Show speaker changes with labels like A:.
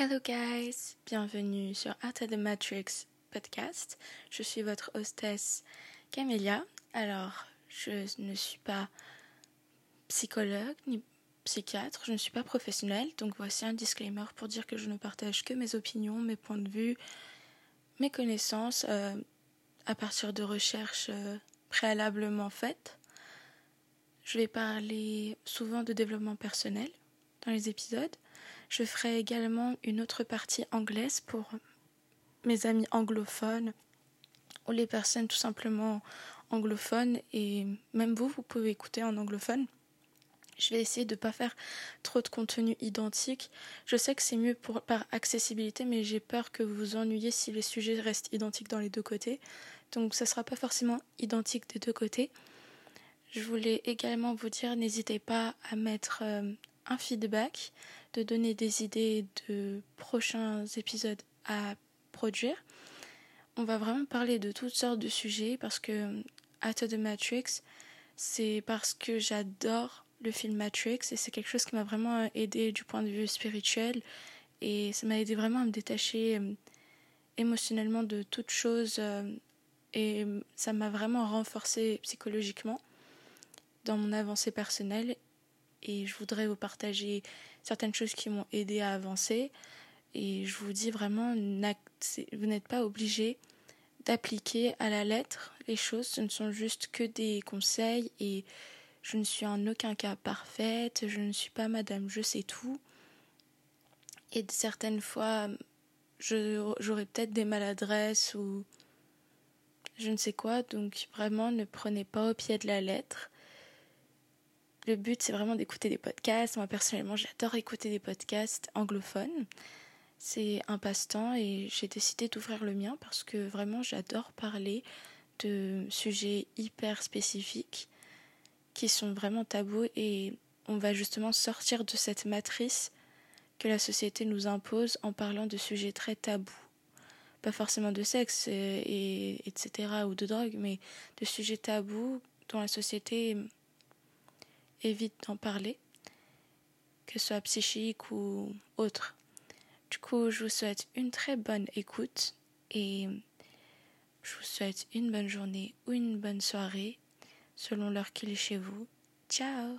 A: Hello guys, bienvenue sur Art of the Matrix podcast. Je suis votre hostess Camélia. Alors, je ne suis pas psychologue ni psychiatre, je ne suis pas professionnelle, donc voici un disclaimer pour dire que je ne partage que mes opinions, mes points de vue, mes connaissances euh, à partir de recherches euh, préalablement faites. Je vais parler souvent de développement personnel dans les épisodes. Je ferai également une autre partie anglaise pour mes amis anglophones ou les personnes tout simplement anglophones et même vous, vous pouvez écouter en anglophone. Je vais essayer de ne pas faire trop de contenu identique. Je sais que c'est mieux par accessibilité, mais j'ai peur que vous vous ennuyiez si les sujets restent identiques dans les deux côtés. Donc ça ne sera pas forcément identique des deux côtés. Je voulais également vous dire, n'hésitez pas à mettre euh, un feedback, de donner des idées de prochains épisodes à produire. On va vraiment parler de toutes sortes de sujets parce que Out the Matrix, c'est parce que j'adore le film Matrix et c'est quelque chose qui m'a vraiment aidé du point de vue spirituel et ça m'a aidé vraiment à me détacher euh, émotionnellement de toute chose euh, et ça m'a vraiment renforcé psychologiquement dans mon avancée personnelle et je voudrais vous partager certaines choses qui m'ont aidé à avancer. Et je vous dis vraiment, vous n'êtes pas obligé d'appliquer à la lettre les choses, ce ne sont juste que des conseils et je ne suis en aucun cas parfaite, je ne suis pas madame, je sais tout. Et certaines fois, j'aurai peut-être des maladresses ou je ne sais quoi, donc vraiment ne prenez pas au pied de la lettre. Le but, c'est vraiment d'écouter des podcasts. Moi, personnellement, j'adore écouter des podcasts anglophones. C'est un passe-temps et j'ai décidé d'ouvrir le mien parce que vraiment, j'adore parler de sujets hyper spécifiques qui sont vraiment tabous et on va justement sortir de cette matrice que la société nous impose en parlant de sujets très tabous. Pas forcément de sexe et etc. ou de drogue, mais de sujets tabous dont la société évite d'en parler, que ce soit psychique ou autre. Du coup, je vous souhaite une très bonne écoute et je vous souhaite une bonne journée ou une bonne soirée selon l'heure qu'il est chez vous. Ciao